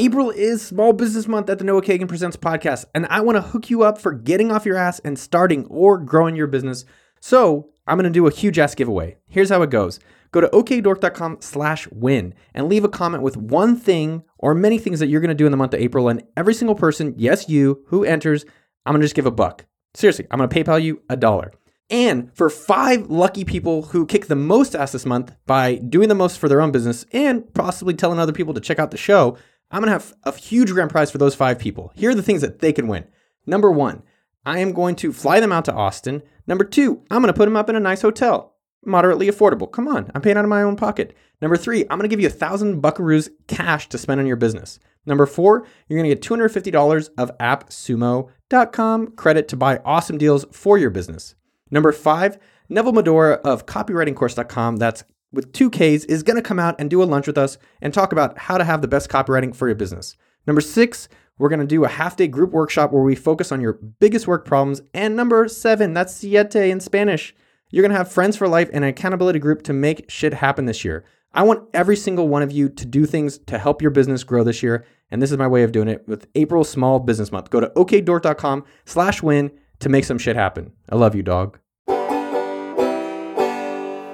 April is Small Business Month at the Noah Kagan Presents podcast, and I want to hook you up for getting off your ass and starting or growing your business. So I'm going to do a huge ass giveaway. Here's how it goes. Go to okdork.com slash win and leave a comment with one thing or many things that you're going to do in the month of April. And every single person, yes, you, who enters, I'm going to just give a buck. Seriously, I'm going to PayPal you a dollar. And for five lucky people who kick the most ass this month by doing the most for their own business and possibly telling other people to check out the show, I'm gonna have a huge grand prize for those five people. Here are the things that they can win. Number one, I am going to fly them out to Austin. Number two, I'm gonna put them up in a nice hotel, moderately affordable. Come on, I'm paying out of my own pocket. Number three, I'm gonna give you a thousand buckaroos cash to spend on your business. Number four, you're gonna get $250 of appsumo.com credit to buy awesome deals for your business. Number five, Neville Medhora of copywritingcourse.com. That's with two Ks is going to come out and do a lunch with us and talk about how to have the best copywriting for your business. Number six, we're going to do a half day group workshop where we focus on your biggest work problems. And number seven, that's siete in Spanish. You're going to have friends for life and an accountability group to make shit happen this year. I want every single one of you to do things to help your business grow this year. And this is my way of doing it with April Small Business Month. Go to okdork.com slash win to make some shit happen. I love you, dog.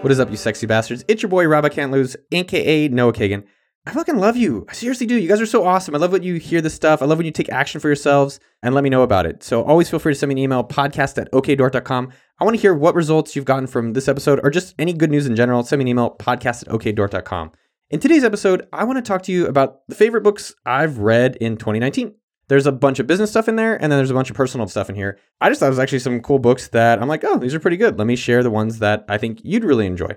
What is up, you sexy bastards? It's your boy, Rob I Can't Lose, aka Noah Kagan. I fucking love you. I seriously do. You guys are so awesome. I love when you hear this stuff. I love when you take action for yourselves and let me know about it. So always feel free to send me an email, podcast at okdork.com. I want to hear what results you've gotten from this episode or just any good news in general. Send me an email, podcast at okdork.com. In today's episode, I want to talk to you about the favorite books I've read in 2019. There's a bunch of business stuff in there, and then there's a bunch of personal stuff in here. I just thought it was actually some cool books that I'm like, oh, these are pretty good. Let me share the ones that I think you'd really enjoy.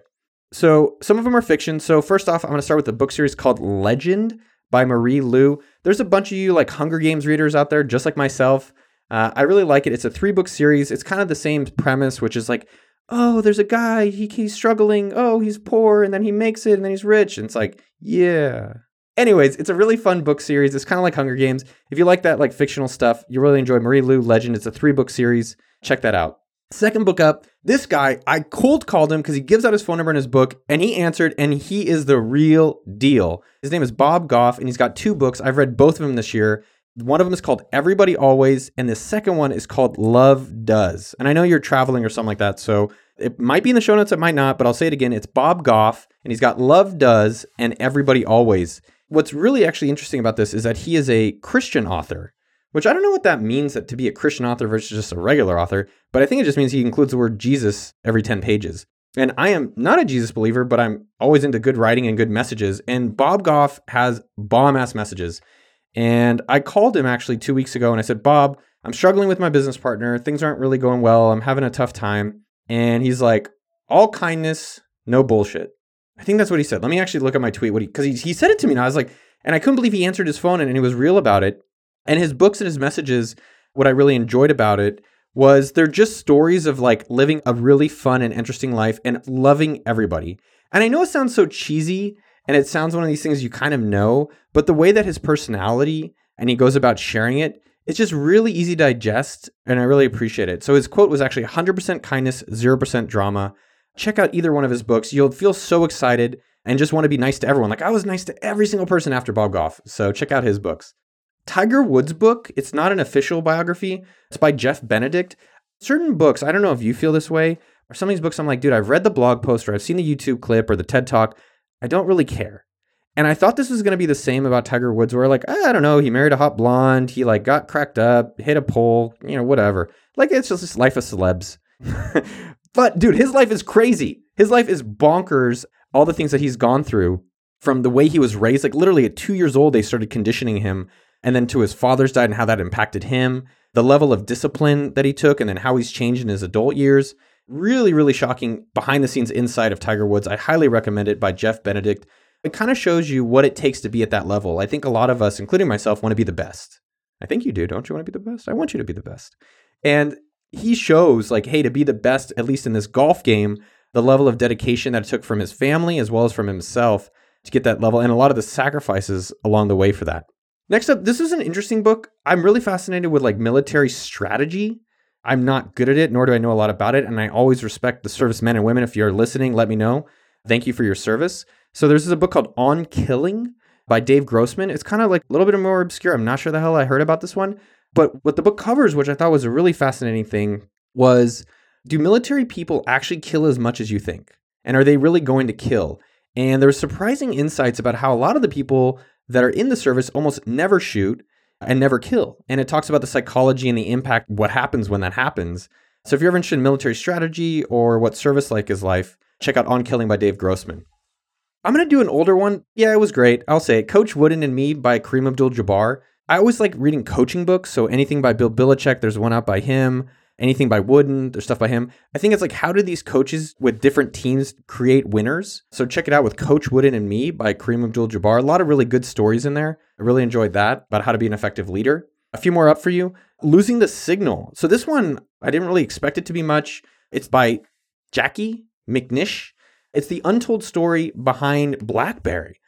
So some of them are fiction. So first off, I'm going to start with a book series called Legend by Marie Lu. There's a bunch of you like Hunger Games readers out there, just like myself. Uh, I really like it. It's a three book series. It's kind of the same premise, which is like, oh, there's a guy, he, he's struggling. Oh, he's poor, and then he makes it, and then he's rich. And it's like, yeah, Anyways, it's a really fun book series. It's kind of like Hunger Games. If you like that like fictional stuff, you really enjoy Marie Lu Legend. It's a three book series. Check that out. Second book up, this guy, I cold called him because he gives out his phone number in his book and he answered and he is the real deal. His name is Bob Goff and he's got two books. I've read both of them this year. One of them is called Everybody Always and the second one is called Love Does. And I know you're traveling or something like that, so it might be in the show notes, it might not, but I'll say it again. It's Bob Goff and he's got Love Does and Everybody Always what's really actually interesting about this is that he is a Christian author, which I don't know what that means that to be a Christian author versus just a regular author, but I think it just means he includes the word Jesus every 10 pages. And I am not a Jesus believer, but I'm always into good writing and good messages. And Bob Goff has bomb ass messages. And I called him actually two weeks ago and I said, Bob, I'm struggling with my business partner. Things aren't really going well. I'm having a tough time. And he's like, all kindness, no bullshit. I think that's what he said. Let me actually look at my tweet. What he because he, he said it to me and I was like, and I couldn't believe he answered his phone and, and he was real about it. And his books and his messages, what I really enjoyed about it was they're just stories of like living a really fun and interesting life and loving everybody. And I know it sounds so cheesy and it sounds one of these things you kind of know, but the way that his personality and he goes about sharing it, it's just really easy to digest and I really appreciate it. So his quote was actually 100% kindness, 0% drama check out either one of his books. You'll feel so excited and just want to be nice to everyone. Like I was nice to every single person after Bob Goff. So check out his books. Tiger Woods' book, it's not an official biography. It's by Jeff Benedict. Certain books, I don't know if you feel this way, or some of these books I'm like, dude, I've read the blog post or I've seen the YouTube clip or the TED Talk. I don't really care. And I thought this was going to be the same about Tiger Woods, where like, ah, I don't know, he married a hot blonde, he like got cracked up, hit a pole, you know, whatever. Like it's just life of celebs. But dude, his life is crazy. His life is bonkers. All the things that he's gone through from the way he was raised, like literally at two years old, they started conditioning him, and then to his father's died and how that impacted him, the level of discipline that he took, and then how he's changed in his adult years. Really, really shocking behind the scenes inside of Tiger Woods. I highly recommend it by Jeff Benedict. It kind of shows you what it takes to be at that level. I think a lot of us, including myself, want to be the best. I think you do. Don't you want to be the best? I want you to be the best. And he shows like, hey, to be the best, at least in this golf game, the level of dedication that it took from his family as well as from himself to get that level and a lot of the sacrifices along the way for that. Next up, this is an interesting book. I'm really fascinated with like military strategy. I'm not good at it, nor do I know a lot about it. And I always respect the servicemen and women. If you're listening, let me know. Thank you for your service. So there's a book called On Killing by Dave Grossman. It's kind of like a little bit more obscure. I'm not sure the hell I heard about this one. But what the book covers, which I thought was a really fascinating thing, was do military people actually kill as much as you think? And are they really going to kill? And there's surprising insights about how a lot of the people that are in the service almost never shoot and never kill. And it talks about the psychology and the impact, what happens when that happens. So if you're ever interested in military strategy or what service like is life, check out On Killing by Dave Grossman. I'm going to do an older one. Yeah, it was great. I'll say it. Coach Wooden and Me by Kareem Abdul Jabbar. I always like reading coaching books. So anything by Bill Belichick, there's one out by him. Anything by Wooden, there's stuff by him. I think it's like how do these coaches with different teams create winners? So check it out with Coach Wooden and Me by Kareem Abdul Jabbar. A lot of really good stories in there. I really enjoyed that about how to be an effective leader. A few more up for you. Losing the Signal. So this one, I didn't really expect it to be much. It's by Jacquie McNish. It's the untold story behind BlackBerry.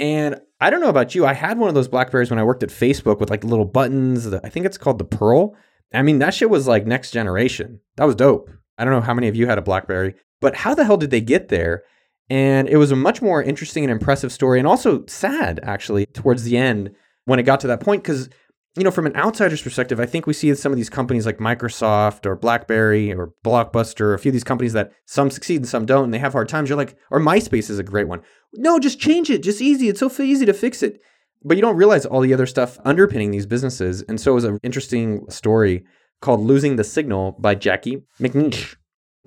And I don't know about you. I had one of those Blackberries when I worked at Facebook with like little buttons. I think it's called the Pearl. I mean, that shit was like next generation. That was dope. I don't know how many of you had a Blackberry, but how the hell did they get there? And it was a much more interesting and impressive story, and also sad, actually, towards the end when it got to that point. Because, you know, from an outsider's perspective, I think we see some of these companies like Microsoft or BlackBerry or Blockbuster, a few of these companies that some succeed and some don't, and they have hard times. You're like, or MySpace is a great one. No, just change it. Just easy. It's so easy to fix it. But you don't realize all the other stuff underpinning these businesses. And so it was an interesting story called Losing the Signal by Jacquie McNish.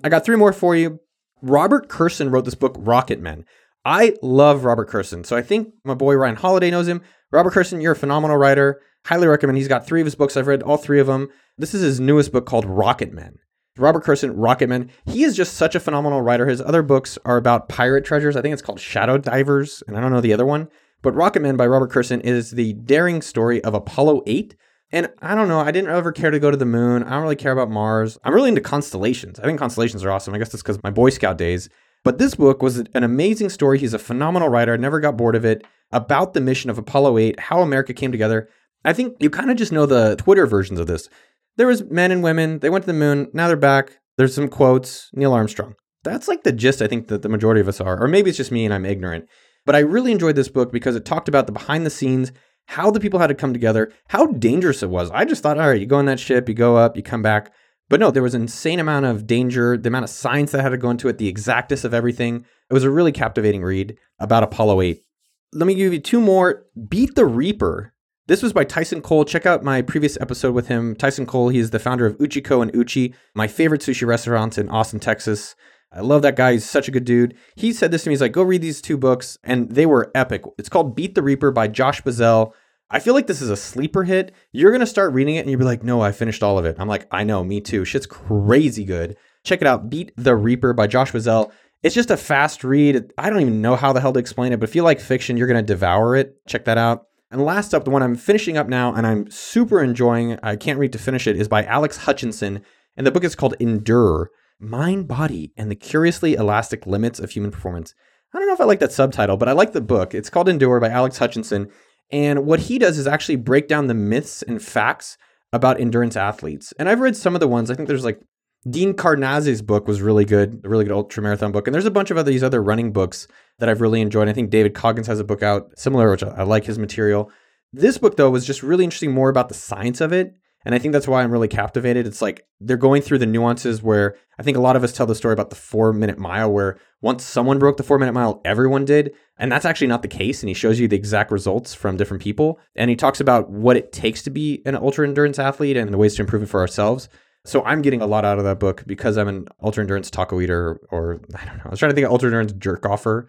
I got three more for you. Robert Kurson wrote this book, Rocket Men. I love Robert Kurson. So I think my boy Ryan Holiday knows him. Robert Kurson, you're a phenomenal writer. Highly recommend. He's got three of his books. I've read all three of them. This is his newest book called Rocket Men. Robert Kurson, Rocket Men. He is just such a phenomenal writer. His other books are about pirate treasures. I think it's called Shadow Divers, and I don't know the other one. But Rocket Men by Robert Kurson is the daring story of Apollo 8. And I don't know, I didn't ever care to go to the moon. I don't really care about Mars. I'm really into constellations. I think constellations are awesome. I guess that's because my Boy Scout days. But this book was an amazing story. He's a phenomenal writer. I never got bored of it. About the mission of Apollo 8, how America came together. I think you kind of just know the Twitter versions of this. There was men and women. They went to the moon. Now they're back. There's some quotes. Neil Armstrong. That's like the gist I think that the majority of us are. Or maybe it's just me and I'm ignorant. But I really enjoyed this book because it talked about the behind the scenes, how the people had to come together, how dangerous it was. I just thought, all right, you go on that ship, you go up, you come back. But no, there was an insane amount of danger, the amount of science that had to go into it, the exactness of everything. It was a really captivating read about Apollo 8. Let me give you two more. Beat the Reaper. This was by Tyson Cole. Check out my previous episode with him. Tyson Cole, he is the founder of Uchiko and Uchi, my favorite sushi restaurants in Austin, Texas. I love that guy. He's such a good dude. He said this to me. He's like, go read these two books, and they were epic. It's called Beat the Reaper by Josh Bazell. I feel like this is a sleeper hit. You're going to start reading it and you'll be like, no, I finished all of it. I'm like, I know, me too. Shit's crazy good. Check it out. Beat the Reaper by Josh Bazell. It's just a fast read. I don't even know how the hell to explain it, but if you like fiction, you're going to devour it. Check that out. And last up, the one I'm finishing up now and I'm super enjoying, I can't read to finish it, is by Alex Hutchinson. And the book is called Endure Mind, Body, and the Curiously Elastic Limits of Human Performance. I don't know if I like that subtitle, but I like the book. It's called Endure by Alex Hutchinson. And what he does is actually break down the myths and facts about endurance athletes. And I've read some of the ones. I think there's like Dean Karnazes' book was really good, a really good ultra marathon book. And there's a bunch of other, these other running books that I've really enjoyed. I think David Goggins has a book out similar, which I, I like his material. This book, though, was just really interesting more about the science of it and I think that's why I'm really captivated. It's like they're going through the nuances where I think a lot of us tell the story about the four minute mile, where once someone broke the four minute mile, everyone did. And that's actually not the case. And he shows you the exact results from different people. And he talks about what it takes to be an ultra endurance athlete and the ways to improve it for ourselves. So I'm getting a lot out of that book because I'm an ultra endurance taco eater, or I don't know. I was trying to think of ultra endurance jerk offer.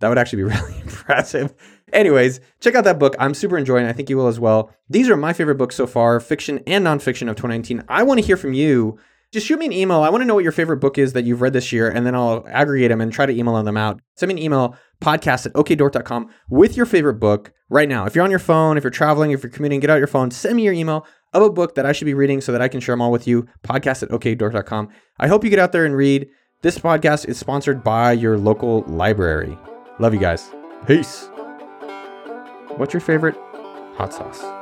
That would actually be really impressive. Anyways, check out that book. I'm super enjoying it. I think you will as well. These are my favorite books so far, fiction and nonfiction of 2019. I want to hear from you. Just shoot me an email. I want to know what your favorite book is that you've read this year, and then I'll aggregate them and try to email them out. Send me an email, podcast at okdork.com with your favorite book right now. If you're on your phone, if you're traveling, if you're commuting, get out your phone, send me your email of a book that I should be reading so that I can share them all with you. Podcast at okdork.com. I hope you get out there and read. This podcast is sponsored by your local library. Love you guys. Peace. What's your favorite hot sauce?